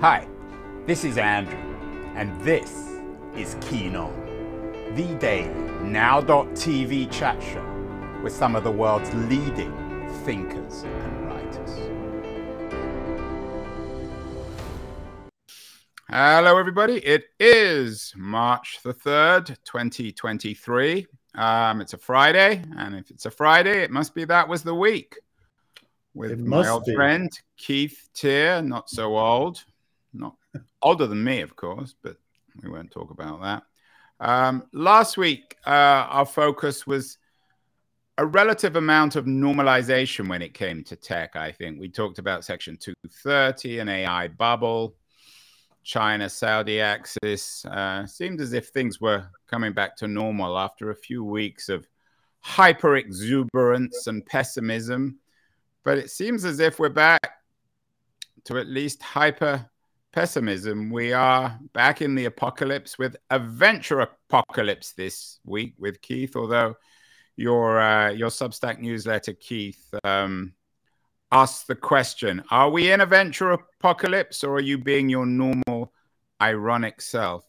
Hi, this is Andrew, and this is Keen On, the daily now.tv chat show with some of the world's leading thinkers and writers. Hello, everybody. It is March the 3rd, 2023. Um, it's a Friday, and if it's a Friday, it must be that was the week with my old be. friend Keith Teare, not so old, not older than me, of course, but we won't talk about that. Um, last week, uh, our focus was a relative amount of normalization when it came to tech. I think we talked about Section 230, an AI bubble, China Saudi axis. Uh, seemed as if things were coming back to normal after a few weeks of hyper exuberance and pessimism. But it seems as if we're back to at least hyper pessimism. We are back in the apocalypse with Adventure apocalypse this week with Keith, although your uh, your Substack newsletter, Keith, um, asks the question: Are we in a venture apocalypse, or are you being your normal, ironic self?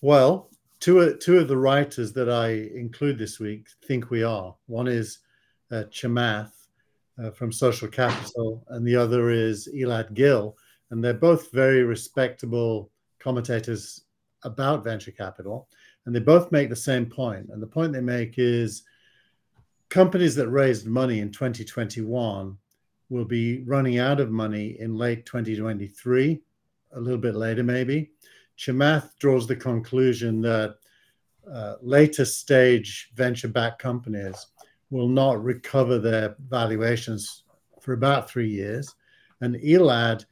Well, two of, two of the writers that I include this week think we are. One is uh, Chamath uh, from Social Capital, and the other is Elad Gil. And they're both very respectable commentators about venture capital. And they both make the same point. And the point they make is companies that raised money in 2021 will be running out of money in late 2023, a little bit later, maybe. Chamath draws the conclusion that uh, later stage venture backed companies will not recover their valuations for about three years. And Elad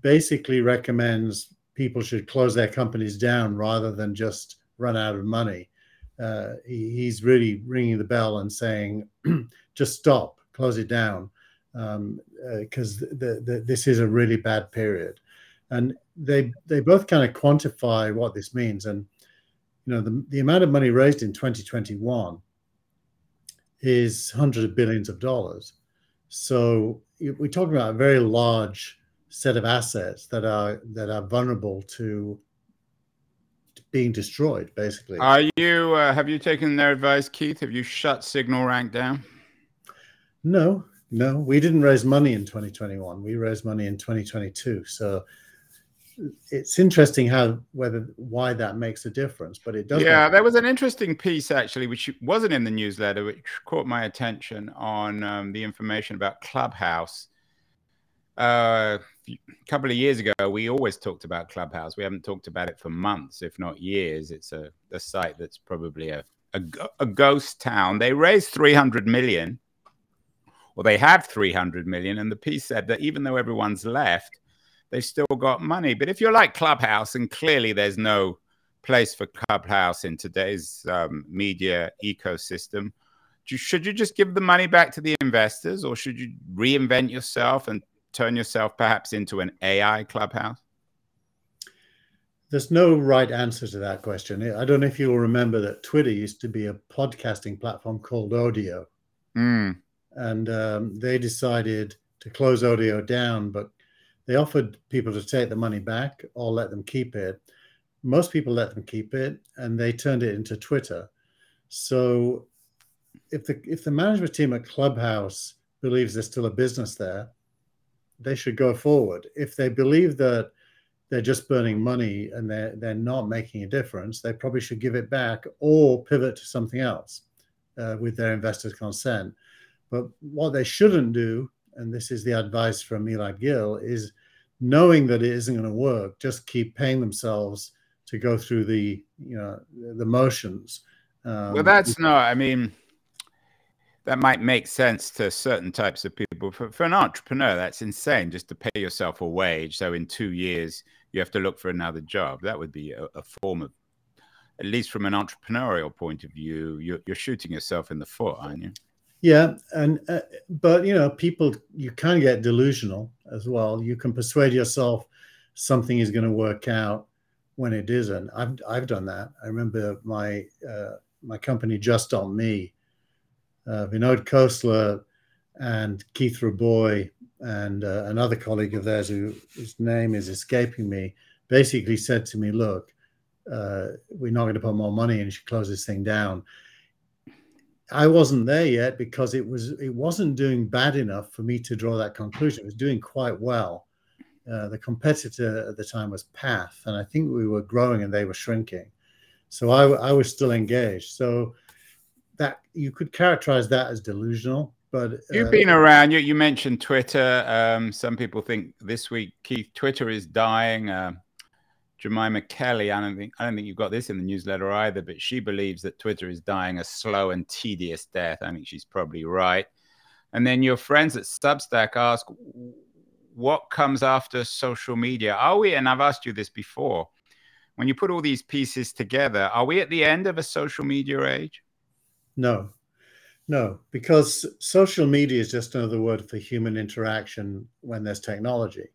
basically recommends people should close their companies down rather than just run out of money. Uh, he, he's really ringing the bell and saying, just stop, close it down, because um, uh, this is a really bad period. And they they both kind of quantify what this means. And you know, the, the amount of money raised in 2021 is hundreds of billions of dollars. So we're talking about a very large set of assets that are that are vulnerable to being destroyed basically. Are you uh, have you taken their advice keith? Have you shut signal rank down? No no. We didn't raise money in 2021 we raised money in 2022 so it's interesting how whether why that makes a difference but it does yeah there was an interesting piece actually which wasn't in the newsletter which caught my attention on um, the information about clubhouse uh, a couple of years ago, we always talked about Clubhouse. We haven't talked about it for months, if not years. It's a, a site that's probably a, a, a ghost town. They raised 300 million, or they have 300 million. And the piece said that even though everyone's left, they've still got money. But if you're like Clubhouse, and clearly there's no place for Clubhouse in today's um, media ecosystem, should you just give the money back to the investors, or should you reinvent yourself and turn yourself perhaps into an AI clubhouse? There's no right answer to that question. I don't know if you'll remember that Twitter used to be a podcasting platform called Audio. Mm. And um, they decided to close Audio down, but they offered people to take the money back or let them keep it. Most people let them keep it, and they turned it into Twitter. So, if the if the management team at Clubhouse believes there's still a business there, they should go forward. If they believe that they're just burning money and they're they're not making a difference, they probably should give it back or pivot to something else uh, with their investors' consent. But what they shouldn't do, and this is the advice from Elad Gil, is knowing that it isn't going to work, just keep paying themselves to go through the you know the motions. Um, well, that's not. I mean, that might make sense to certain types of people. For, for an entrepreneur, that's insane just to pay yourself a wage. So in two years, you have to look for another job. That would be a, a form of, at least from an entrepreneurial point of view, you're, you're shooting yourself in the foot, aren't you? Yeah, and uh, but you know, people you can get delusional as well. You can persuade yourself something is going to work out when it isn't. I've I've done that. I remember my uh, my company Just.me uh, Vinod Khosla and Keith Rabois and uh, another colleague of theirs who whose name is escaping me basically said to me, "Look, uh, we're not going to put more money in. You should close this thing down." I wasn't there yet because it was it wasn't doing bad enough for me to draw that conclusion. It was doing quite well. Uh, the competitor at the time was Path, and I think we were growing and they were shrinking. So I, I was still engaged. So that you could characterize that as delusional. But uh, you've been around. You, you mentioned Twitter. Um, some people think this week, Keith, Twitter is dying. Uh, Jemima Kelly, I don't think I don't think you've got this in the newsletter either, but she believes that Twitter is dying a slow and tedious death. I think she's probably right. And then your friends at Substack ask, what comes after social media? Are we? And I've asked you this before. When you put all these pieces together, are we at the end of a social media age? No, no, because social media is just another word for human interaction when there's technology.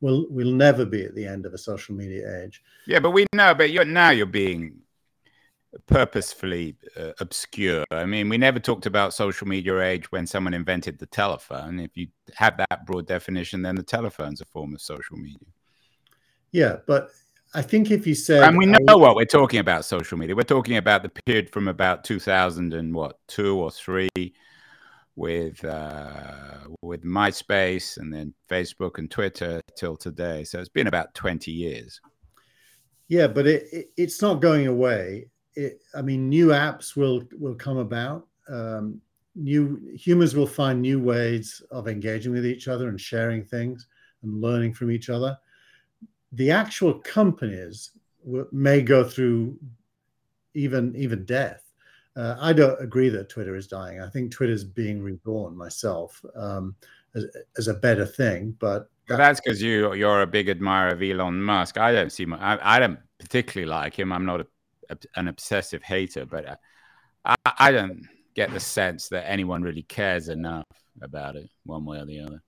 We'll we'll never be at the end of a social media age. Yeah, but we know. But you're now you're being purposefully uh, obscure. I mean, we never talked about social media age when someone invented the telephone. If you have that broad definition, then the telephone's a form of social media. Yeah, but I think if you said, and we know what we're talking about, social media. We're talking about the period from about 2000 and what two or three, with uh, with MySpace and then Facebook and Twitter till today. So it's been about 20 years. Yeah, but it, it it's not going away. It, I mean, new apps will will come about. Um, new humans will find new ways of engaging with each other and sharing things and learning from each other the actual companies may go through even even death. Uh, I don't agree that Twitter is dying. I think Twitter is being reborn myself um, as, as, a better thing. But that, that's because you you're a big admirer of Elon Musk. I don't see. I, I don't particularly like him. I'm not a, a, an obsessive hater, but uh, I, I don't get the sense that anyone really cares enough about it one way or the other.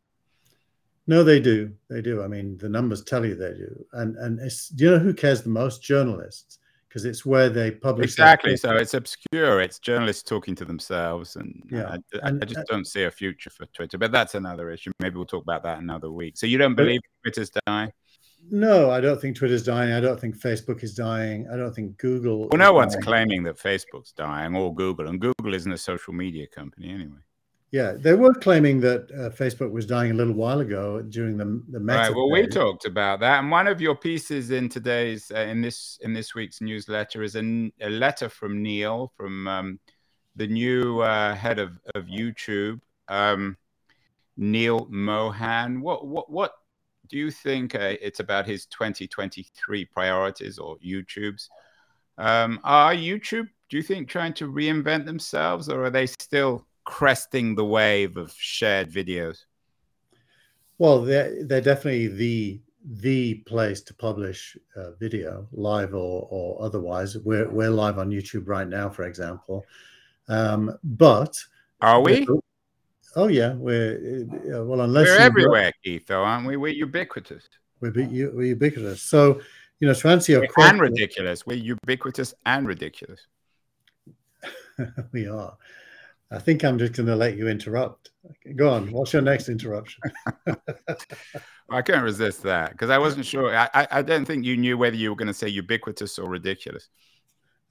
No, they do. They do. I mean, the numbers tell you they do. And and it's do you know who cares the most? Journalists, because it's where they publish. Exactly. So it's obscure. It's journalists talking to themselves, and yeah, I, and, I just uh, don't see a future for Twitter. But that's another issue. Maybe we'll talk about that another week. So you don't believe but, Twitter's dying? No, I don't think Twitter's dying. I don't think Facebook is dying. I don't think Google. Well, no one's dying. claiming that Facebook's dying or Google, and Google isn't a social media company anyway. Yeah, they were claiming that uh, Facebook was dying a little while ago during the the Meta. Right. Well, we talked about that, and one of your pieces in today's uh, in this in this week's newsletter is a, a letter from Neal, from um, the new uh, head of of YouTube, um, Neal Mohan. What what what do you think uh, it's about his 2023 priorities or YouTube's? Um, are YouTube, do you think, trying to reinvent themselves, or are they still cresting the wave of shared videos? Well, they're, they're definitely the the place to publish uh, video, live or, or otherwise. We're, we're live on YouTube right now, for example. Um, but are we? Oh yeah, we're uh, well unless we're everywhere, Keith. Though aren't we? We're ubiquitous. We're, we're ubiquitous. So you know, to answer your question, and ridiculous. We're ubiquitous and ridiculous. we are. I think I'm just going to let you interrupt. Go on. What's your next interruption? I can't resist that because I wasn't sure. I, I don't think you knew whether you were going to say ubiquitous or ridiculous.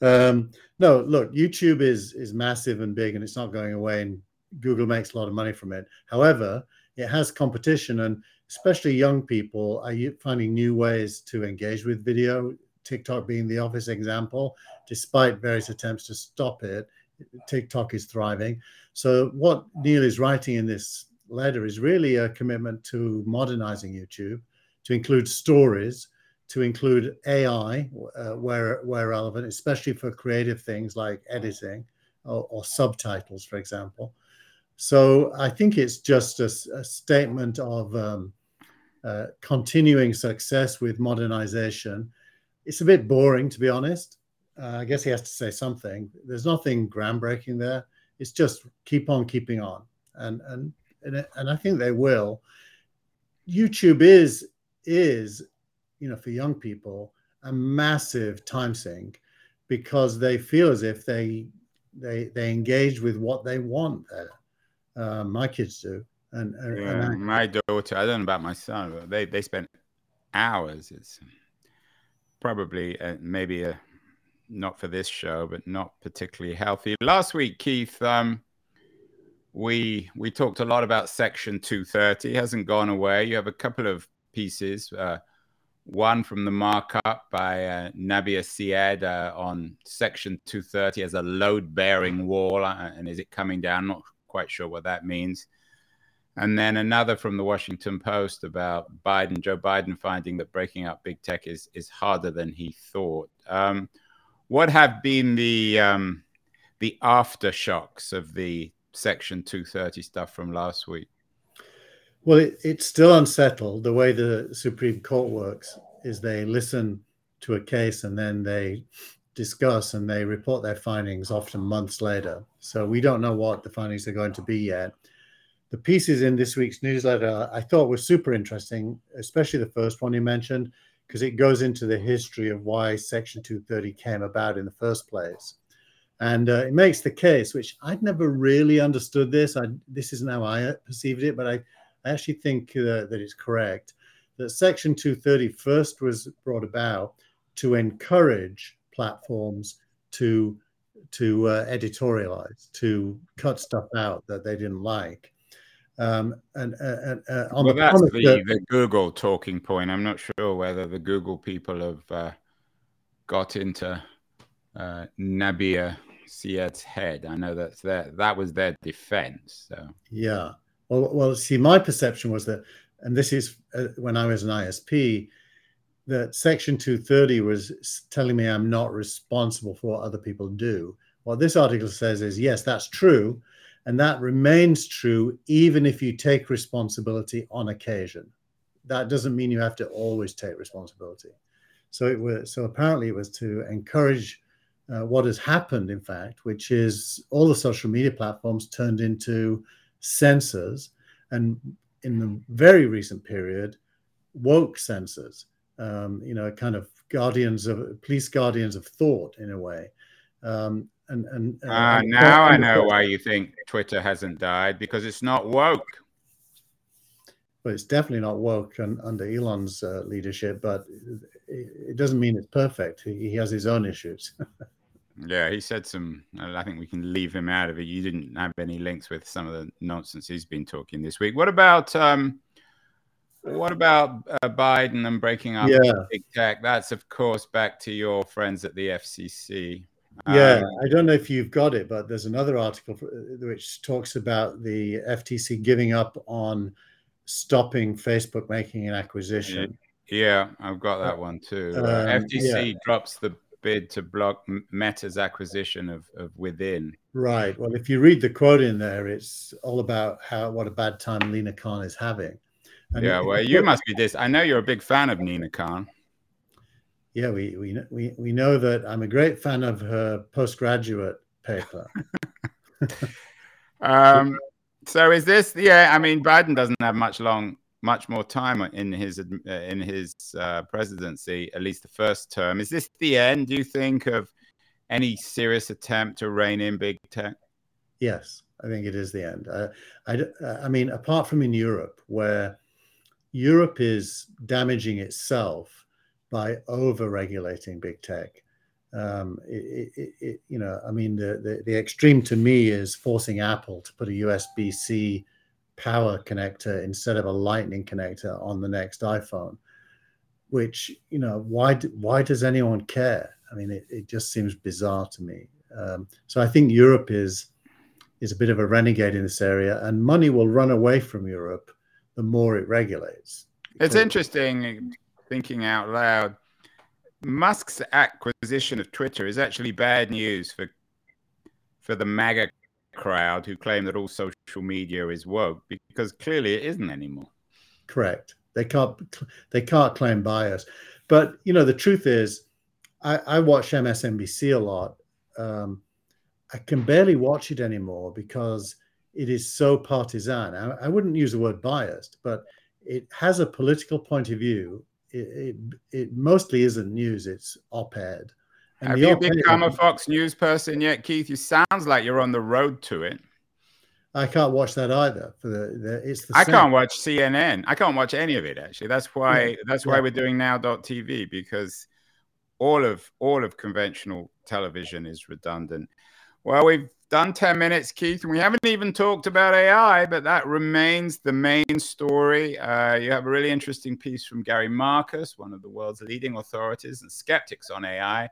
Um, no, look, YouTube is is massive and big, and it's not going away. And Google makes a lot of money from it. However, it has competition, and especially young people are finding new ways to engage with video. TikTok being the obvious example, despite various attempts to stop it TikTok is thriving. So what Neal is writing in this letter is really a commitment to modernizing YouTube, to include stories, to include AI uh, where where relevant, especially for creative things like editing or, or subtitles, for example. So I think it's just a, a statement of um, uh, continuing success with modernization. It's a bit boring, to be honest uh, I guess he has to say something. There's nothing groundbreaking there. It's just keep on keeping on, and and and, and I think they will. YouTube is is you know for young people a massive time sink because they feel as if they they they engage with what they want there. Uh, my kids do, And, and, Yeah, and I- my daughter, I don't know about my son, but they, they spent hours. It's probably uh, maybe a, not for this show, but not particularly healthy. Last week, Keith, um, we we talked a lot about Section 230. It hasn't gone away. You have a couple of pieces. Uh, one from the markup by uh, Nabiha Syed uh, on Section 230 as a load-bearing wall, uh, and is it coming down? Not quite sure what that means. And then another from the Washington Post about Biden, Joe Biden finding that breaking up big tech is is harder than he thought. Um, what have been the um, the aftershocks of the Section 230 stuff from last week? Well, it, it's still unsettled. The way the Supreme Court works is they listen to a case and then they discuss and they report their findings often months later. So we don't know what the findings are going to be yet. The pieces in this week's newsletter I thought were super interesting, especially the first one you mentioned, because it goes into the history of why Section 230 came about in the first place. And uh, it makes the case, which I'd never really understood this. I, this isn't how I perceived it, but I, I actually think uh, that it's correct that Section 230 first was brought about to encourage platforms to to uh, editorialize, to cut stuff out that they didn't like. Um, and uh, uh, on well, the that's the, the Google talking point. I'm not sure whether the Google people have uh, got into uh, Nabiha Syed's head. I know that's their, that was their defense. So Yeah. Well, well, see, my perception was that, and this is uh, when I was an ISP, that Section 230 was telling me I'm not responsible for what other people do. What this article says is, yes, that's true. And that remains true even if you take responsibility on occasion. That doesn't mean you have to always take responsibility. So it was, so apparently it was to encourage uh, what has happened, in fact, which is all the social media platforms turned into censors, and in the very recent period, woke censors. Um, you know, kind of guardians of police guardians of thought in a way. Um, and and uh, Ah, and- now I know why you think Twitter hasn't died because it's not woke. But it's definitely not woke un, under Elon's uh, leadership. But it, it doesn't mean it's perfect. He, he has his own issues. Yeah, he said some. I think we can leave him out of it. You didn't have any links with some of the nonsense he's been talking this week. What about um, what about uh, Biden and breaking up Yeah. big tech? That's of course back to your friends at the FCC. Yeah, Um, I don't know if you've got it, but there's another article which talks about the FTC giving up on stopping Facebook making an acquisition. yeah, I've got that one too. Uh, Um, FTC drops the bid to block Meta's acquisition of, of Within. Right. Well, if you read the quote in there, it's all about how what a bad time Lina Khan is having. And yeah, well, you must be this. I know you're a big fan of Nina Khan. Yeah, we we we we know that I'm a great fan of her postgraduate paper. Um, so is this? Yeah, I mean, Biden doesn't have much long, much more time in his in his uh, presidency, at least the first term. Is this the end? Do you think of any serious attempt to rein in big tech? Yes, I think it is the end. Uh, I, uh, I mean, apart from in Europe, where Europe is damaging itself by over-regulating big tech. Um, it, it, it, you know, I mean, the, the the extreme to me is forcing Apple to put a USB-C power connector instead of a Lightning connector on the next iPhone. Which you know, why why does anyone care? I mean, it, it just seems bizarre to me. Um, so I think Europe is is a bit of a renegade in this area, and money will run away from Europe the more it regulates. It's interesting thinking out loud. Musk's acquisition of Twitter is actually bad news for for the MAGA crowd who claim that all social media is woke because clearly it isn't anymore. Correct. They can't they can't claim bias, but you know the truth is, I, I watch MSNBC a lot. Um, I can barely watch it anymore because it is so partisan. I, I wouldn't use the word biased, but it has a political point of view. It, it, it mostly isn't news; it's op-ed. And Have you become a Fox News person yet, Keith? You sounds like you're on the road to it. I can't watch that either. For the, the it's the I same. can't watch CNN. I can't watch any of it actually. That's why Yeah. that's why Yeah. we're doing now.tv because all of all of conventional television is redundant. Well, we've done 10 minutes, Keith, and we haven't even talked about AI, but that remains the main story. Uh, you have a really interesting piece from Gary Marcus, one of the world's leading authorities and skeptics on AI.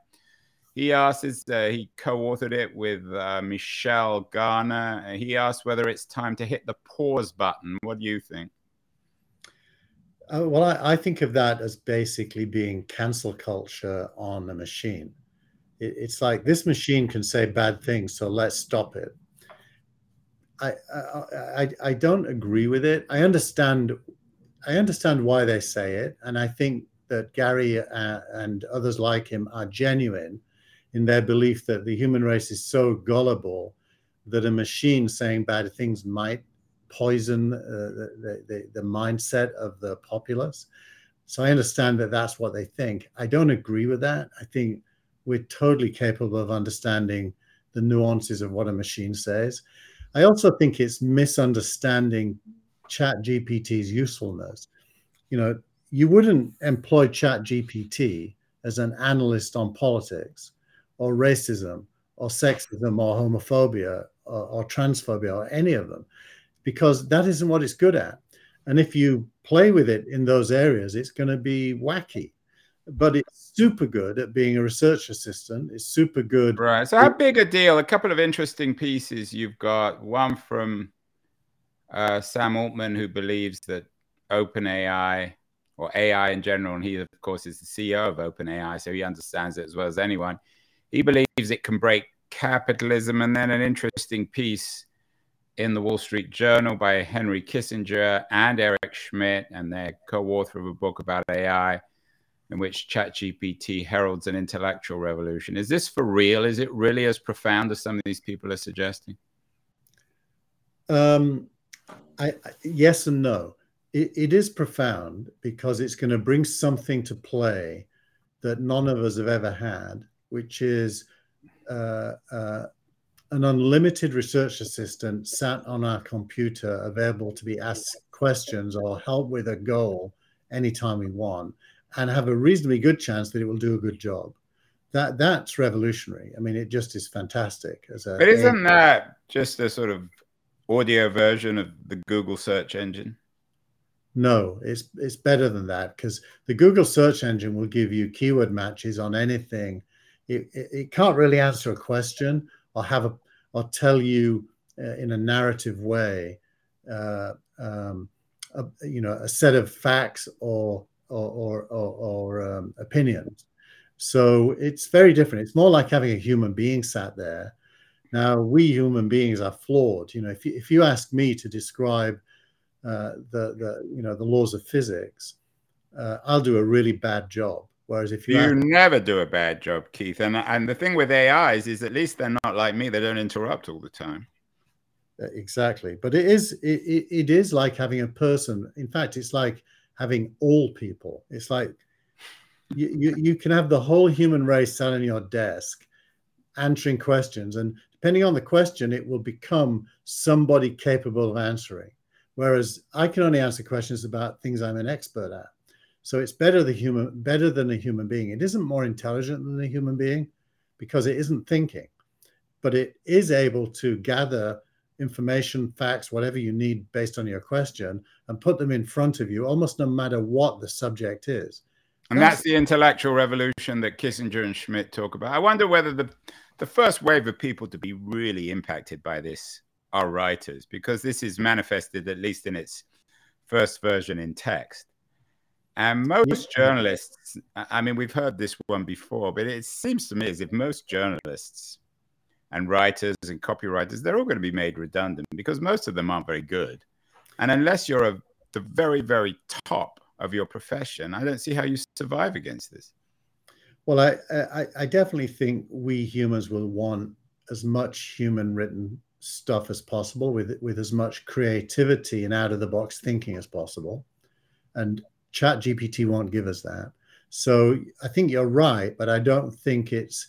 He asks, uh, he co authored it with uh, Michelle Garner. Uh, he asked whether it's time to hit the pause button. What do you think? Uh, well, I, I think of that as basically being cancel culture on a machine. It, it's like this machine can say bad things, so let's stop it. I, I I don't agree with it. I understand I understand why they say it, and I think that Gary uh, and others like him are genuine in their belief that the human race is so gullible that a machine saying bad things might poison uh, the, the, the mindset of the populace. So I understand that that's what they think. I don't agree with that. I think we're totally capable of understanding the nuances of what a machine says. I also think it's misunderstanding Chat GPT's usefulness. You know, you wouldn't employ Chat GPT as an analyst on politics or racism or sexism or homophobia or, or transphobia or any of them because that isn't what it's good at. And if you play with it in those areas, it's going to be wacky. But it's super good at being a research assistant. It's super good. Right. So, how big a deal? A couple of interesting pieces you've got. One from uh, Sam Altman, who believes that OpenAI or AI in general, and he, of course, is the CEO of OpenAI, so he understands it as well as anyone. He believes it can break capitalism. And then an interesting piece in the Wall Street Journal by Henry Kissinger and Eric Schmidt, and they're co author of a book about AI in which ChatGPT heralds an intellectual revolution. Is this for real? Is it really as profound as some of these people are suggesting? Um, I, I, yes and no. It, it is profound because it's going to bring something to play that none of us have ever had, which is uh, uh, an unlimited research assistant sat on our computer, available to be asked questions or help with a goal anytime we want, and have a reasonably good chance that it will do a good job. That that's revolutionary. I mean, it just is fantastic. As a but isn't that just a sort of audio version of the Google search engine? No, it's it's better than that because the Google search engine will give you keyword matches on anything. It, it, it can't really answer a question or have a or tell you uh, in a narrative way, uh, um, a, you know, a set of facts or or or, or, or um, opinions. So it's very different. It's more like having a human being sat there. Now we human beings are flawed. You know, if you, if you ask me to describe uh, the the you know the laws of physics, uh, I'll do a really bad job. Whereas if you, you ask, never do a bad job, Keith. And and the thing with AIs is at least they're not like me; they don't interrupt all the time. exactly, but it is it, it, it is like having a person. In fact, it's like having all people. It's like you, you you can have the whole human race sat on your desk, answering questions, and depending on the question, it will become somebody capable of answering. Whereas I can only answer questions about things I'm an expert at. So it's better the human better than a human being. It isn't more intelligent than a human being because it isn't thinking, but it is able to gather information, facts, whatever you need based on your question, and put them in front of you, almost no matter what the subject is. And that's the intellectual revolution that Kissinger and Schmidt talk about. I wonder whether the the first wave of people to be really impacted by this are writers, because this is manifested at least in its first version in text. And most journalists, I mean, we've heard this one before, but it seems to me as if most journalists and writers and copywriters, they're all going to be made redundant because most of them aren't very good. And unless you're a, the very, very top of your profession, I don't see how you survive against this. Well, I, I, I definitely think we humans will want as much human written stuff as possible with with as much creativity and out of the box thinking as possible. And Chat GPT won't give us that. So I think you're right, but I don't think it's.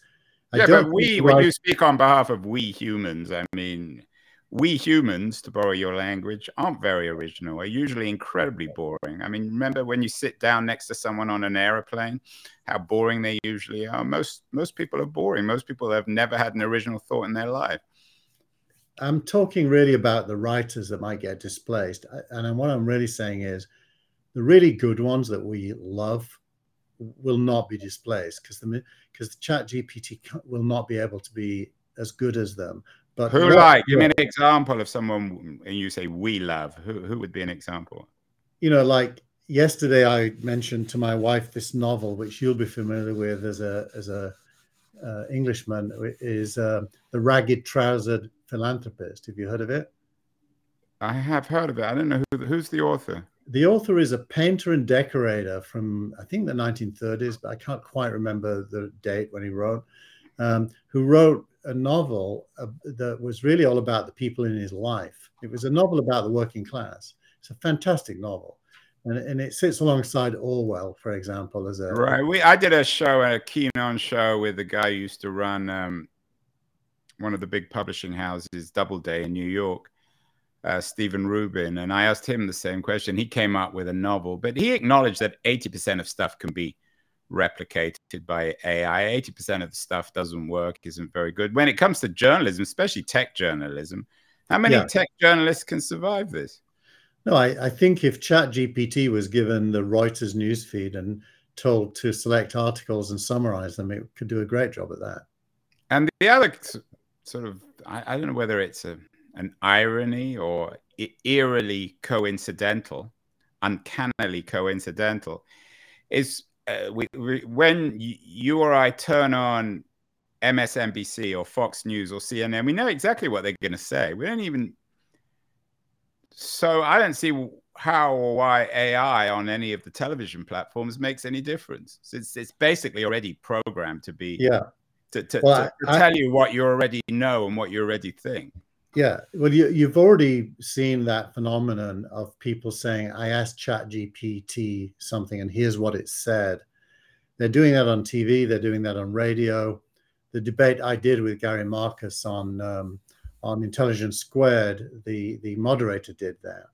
I yeah, don't but we, when right- you speak on behalf of we humans, I mean, we humans, to borrow your language, aren't very original. Are usually incredibly boring. I mean, remember when you sit down next to someone on an aeroplane, how boring they usually are. Most most people are boring. Most people have never had an original thought in their life. I'm talking really about the writers that might get displaced, uh, and what I'm really saying is, the really good ones that we love will not be displaced because the because the Chat GPT will not be able to be as good as them but who like? Give me an example of someone, and you say we love. Who who would be an example? You know, like yesterday, I mentioned to my wife this novel, which you'll be familiar with as a as a uh, Englishman, is uh, the Ragged Trousered Philanthropist. Have you heard of it? I have heard of it. I don't know who, who's the author. The author is a painter and decorator from I think the 1930s, but I can't quite remember the date when he wrote. Um, who wrote a novel uh, that was really all about the people in his life. It was a novel about the working class. It's a fantastic novel. And, and it sits alongside Orwell, for example, as a right. We I did a show, a Keen On show, with the guy who used to run um, one of the big publishing houses, Doubleday in New York, uh, Stephen Rubin, and I asked him the same question. He came up with a novel, but he acknowledged that eighty percent of stuff can be replicated by AI. 80% of the stuff doesn't work, isn't very good. When it comes to journalism, especially tech journalism, how many yeah. tech journalists can survive this? No, I, I think if ChatGPT was given the Reuters newsfeed and told to select articles and summarize them, it could do a great job at that. And the other sort of, I, I don't know whether it's a, an irony or eerily coincidental, uncannily coincidental, is uh, we, we, when you or I turn on MSNBC or Fox News or CNN, we know exactly what they're going to say. We don't even. So I don't see how or why AI on any of the television platforms makes any difference. It's it's basically already programmed to be yeah to to, well, to, to I, tell you what you already know and what you already think. Yeah, well, you, you've already seen that phenomenon of people saying, "I asked ChatGPT something, and here's what it said." They're doing that on TV. They're doing that on radio. The debate I did with Gary Marcus on um, on Intelligence Squared, the the moderator did that.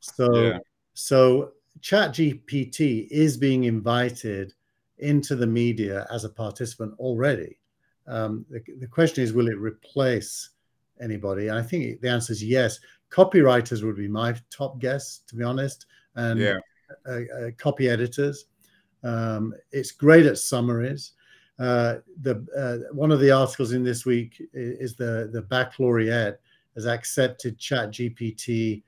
So yeah. so ChatGPT is being invited into the media as a participant already. Um, the, the question is, will it replace anybody? And I think the answer is yes. Copywriters would be my top guess, to be honest, and yeah. uh, uh, copy editors. Um, it's great at summaries. Uh, the uh, one of the articles in this week is the the baccalaureate has accepted Chat GPT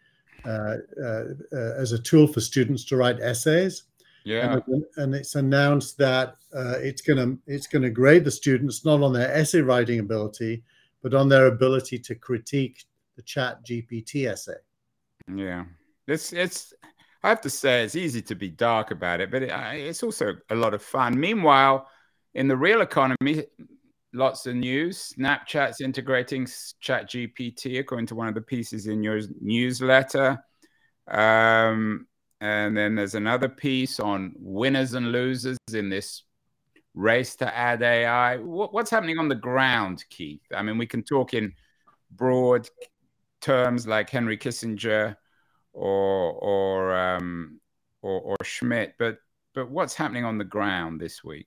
uh, uh, uh, as a tool for students to write essays. Yeah, and, and it's announced that it's gonna it's gonna grade the students not on their essay writing ability, but on their ability to critique the chat GPT essay. Yeah. It's it's I have to say it's easy to be dark about it, but it, it's also a lot of fun. Meanwhile, in the real economy, lots of news. Snapchat's integrating Chat GPT, according to one of the pieces in your newsletter. Um, and then there's another piece on winners and losers in this race to add AI. What, what's happening on the ground, Keith? I mean, we can talk in broad terms like Henry Kissinger or or um, or, or Schmidt, but but what's happening on the ground this week?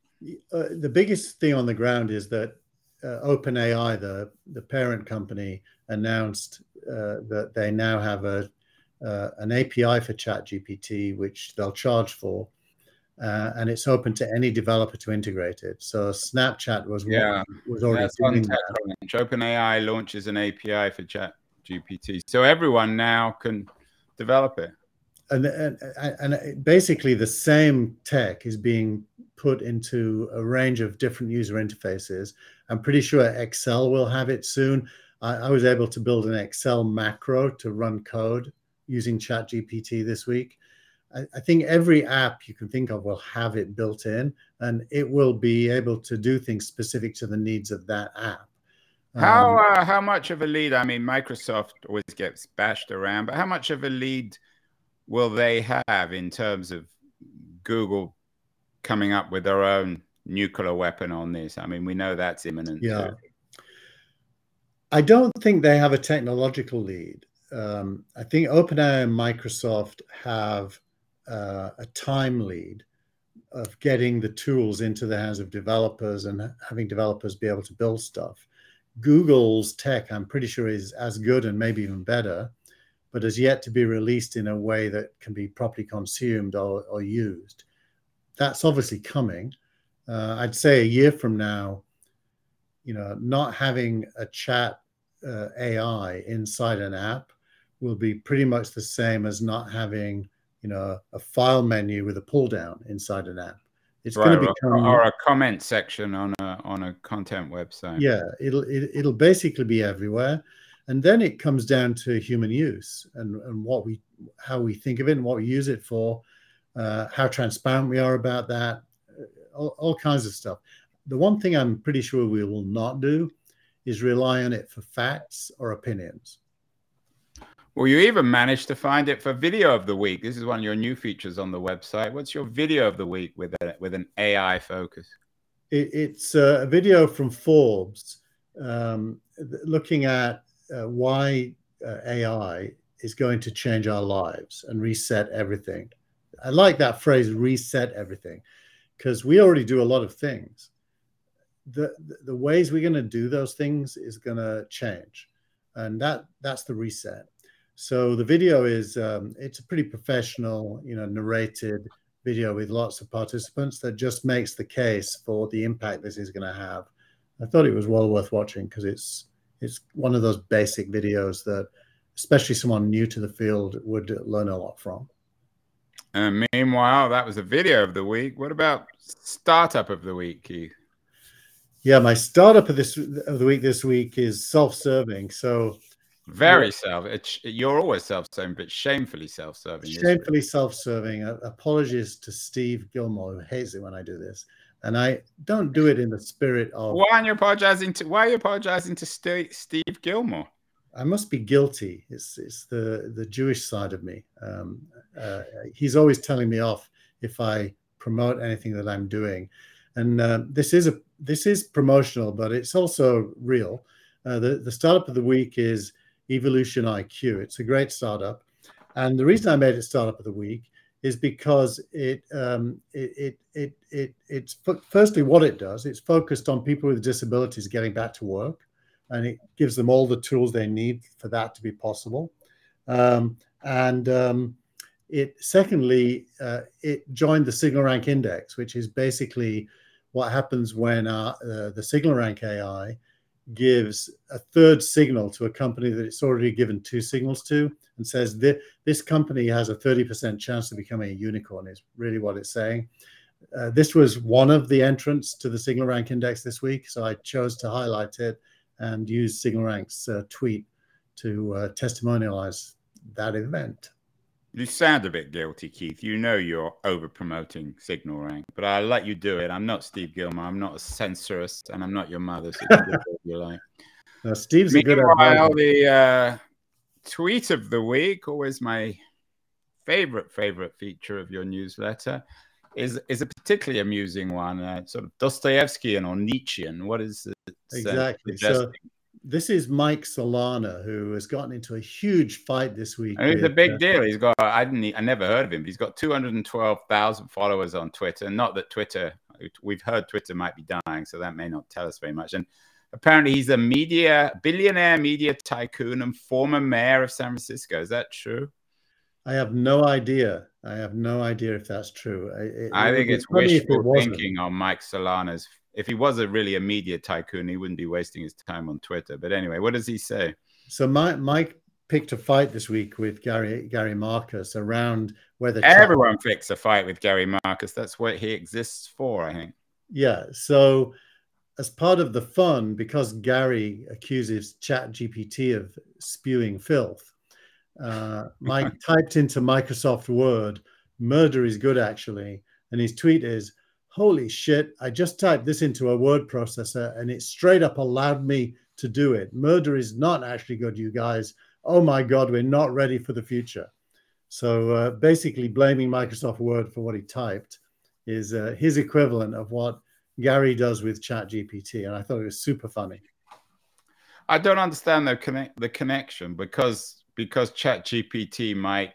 Uh, the biggest thing on the ground is that uh, OpenAI, the the parent company, announced uh, that they now have a uh, an API for ChatGPT, which they'll charge for, uh, and it's open to any developer to integrate it. So Snapchat was yeah was already That's doing that. OpenAI launches an API for ChatGPT, so everyone now can develop it. And, and, and basically the same tech is being put into a range of different user interfaces. I'm pretty sure Excel will have it soon. I, I was able to build an Excel macro to run code using ChatGPT this week. I, think every app you can think of will have it built in and it will be able to do things specific to the needs of that app. How um, uh, how much of a lead? I mean, Microsoft always gets bashed around, but how much of a lead will they have in terms of Google coming up with their own nuclear weapon on this? I mean, we know that's imminent. Yeah. Too. I don't think they have a technological lead. Um, I think OpenAI and Microsoft have uh, a time lead of getting the tools into the hands of developers and having developers be able to build stuff. Google's tech, I'm pretty sure, is as good and maybe even better, but has yet to be released in a way that can be properly consumed or, or used. That's obviously coming. Uh, I'd say a year from now, you know, not having a chat uh, AI inside an app will be pretty much the same as not having you know a file menu with a pull down inside an app. It's right, going to become or a comment section on a on a content website. Yeah it'll it, will it will basically be everywhere. And then it comes down to human use and and what we how we think of it and what we use it for uh, how transparent we are about that uh, all, all kinds of stuff. The one thing i'm pretty sure we will not do is rely on it for facts or opinions well, you even managed to find it for video of the week. This is one of your new features on the website. What's your video of the week with a, with an AI focus? It, it's a video from Forbes um, looking at uh, why uh, AI is going to change our lives and reset everything. I like that phrase, reset everything, because we already do a lot of things. The, the ways we're going to do those things is going to change. And that that's the reset so the video is um, it's a pretty professional, you know, narrated video with lots of participants that just makes the case for the impact this is going to have. I thought it was well worth watching because it's it's one of those basic videos that especially someone new to the field would learn a lot from. And meanwhile, that was a video of the week. What about startup of the week, Keith? Yeah, my startup of this of the week this week is self-serving. So very yeah. self. It's, you're always self-serving, but shamefully self-serving. Shamefully self-serving. Uh, apologies to Steve Gillmor, who hates it when I do this, and I don't do it in the spirit of. Why are you apologizing to? Why are you apologizing to St- Steve Gillmor? I must be guilty. It's it's the the Jewish side of me. Um, uh, he's always telling me off if I promote anything that I'm doing, and uh, this is a this is promotional, but it's also real. Uh, the the startup of the week is Evolution IQ. It's a great startup, and the reason I made it startup of the week is because it um, it, it it it it's firstly what it does. It's focused on people with disabilities getting back to work, and it gives them all the tools they need for that to be possible. Um, and um, it secondly, uh, it joined the Signal Rank Index, which is basically what happens when uh, uh, the Signal Rank AI gives a third signal to a company that it's already given two signals to and says this company has a 30% chance of becoming a unicorn is really what it's saying. Uh, this was one of the entrants to the signal rank index this week so i chose to highlight it and use signal rank's uh, tweet to uh, testimonialize that event you sound a bit guilty, Keith. You know you're over promoting Signal Rank, but I'll let you do it. I'm not Steve Gillmor. I'm not a censorist, and I'm not your mother. So you like. Steve's Meanwhile, a good the uh, tweet of the week, always my favorite favorite feature of your newsletter, is is a particularly amusing one. Uh, sort of Dostoevskian or Nietzschean. What is it? Exactly. So this is Mike Solana, who has gotten into a huge fight this week. And it's a big uh, deal. He's got I didn't I never heard of him, but he's got two hundred and twelve thousand followers on Twitter. Not that Twitter we've heard Twitter might be dying, so that may not tell us very much. And apparently he's a media billionaire media tycoon and former mayor of San Francisco. Is that true? I have no idea. I have no idea if that's true. It, I think it's wishful thinking on Mike Solana's if he was a really a media tycoon, he wouldn't be wasting his time on Twitter. But anyway, what does he say? So Mike, Mike picked a fight this week with Gary Gary Marcus around whether everyone picks a fight with Gary Marcus. That's what he exists for, I think. Yeah. So as part of the fun, because Gary accuses Chat GPT of spewing filth, uh, Mike typed into Microsoft Word, "Murder is good," actually, and his tweet is holy shit, I just typed this into a word processor and it straight up allowed me to do it. Murder is not actually good, you guys. Oh my God, we're not ready for the future. So uh, basically, blaming Microsoft Word for what he typed is uh, his equivalent of what Gary does with ChatGPT. And I thought it was super funny. I don't understand the connect the connection because because Chat GPT might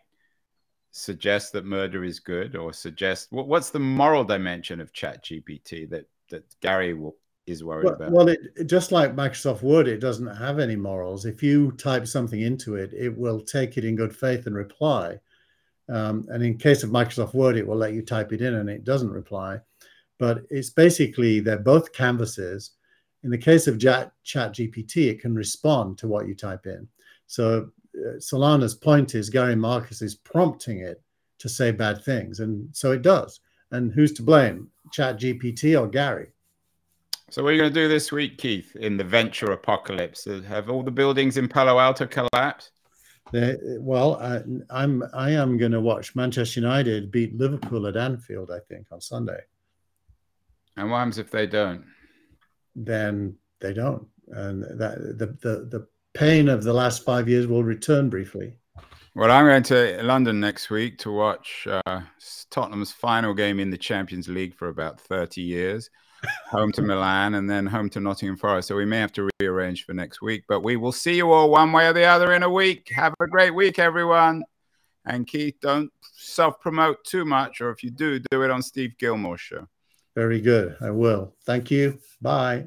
suggest that murder is good or suggest what, what's the moral dimension of Chat GPT that that Gary will, is worried well, about? Well, it, just like Microsoft Word, it doesn't have any morals. If you type something into it, it will take it in good faith and reply. Um, and in case of Microsoft Word, it will let you type it in and it doesn't reply. But it's basically they're both canvases. In the case of Chat, Chat GPT, it can respond to what you type in. So Solana's point is Gary Marcus is prompting it to say bad things, and so it does. And who's to blame, Chat GPT or Gary? So what are you going to do this week, Keith, in the venture apocalypse? Uh, have all the buildings in Palo Alto collapsed? They, well, I, I'm I am going to watch Manchester United beat Liverpool at Anfield. I think on Sunday. And what happens if they don't? Then they don't, and that the the the pain of the last five years will return briefly. Well, I'm going to London next week to watch uh, Tottenham's final game in the Champions League for about 30 years, home to Milan and then home to Nottingham Forest. So we may have to rearrange for next week, but we will see you all one way or the other in a week. Have a great week, everyone. And Keith, don't self promote too much, or if you do, do it on Steve Gillmor's show. Very good. I will. Thank you. Bye.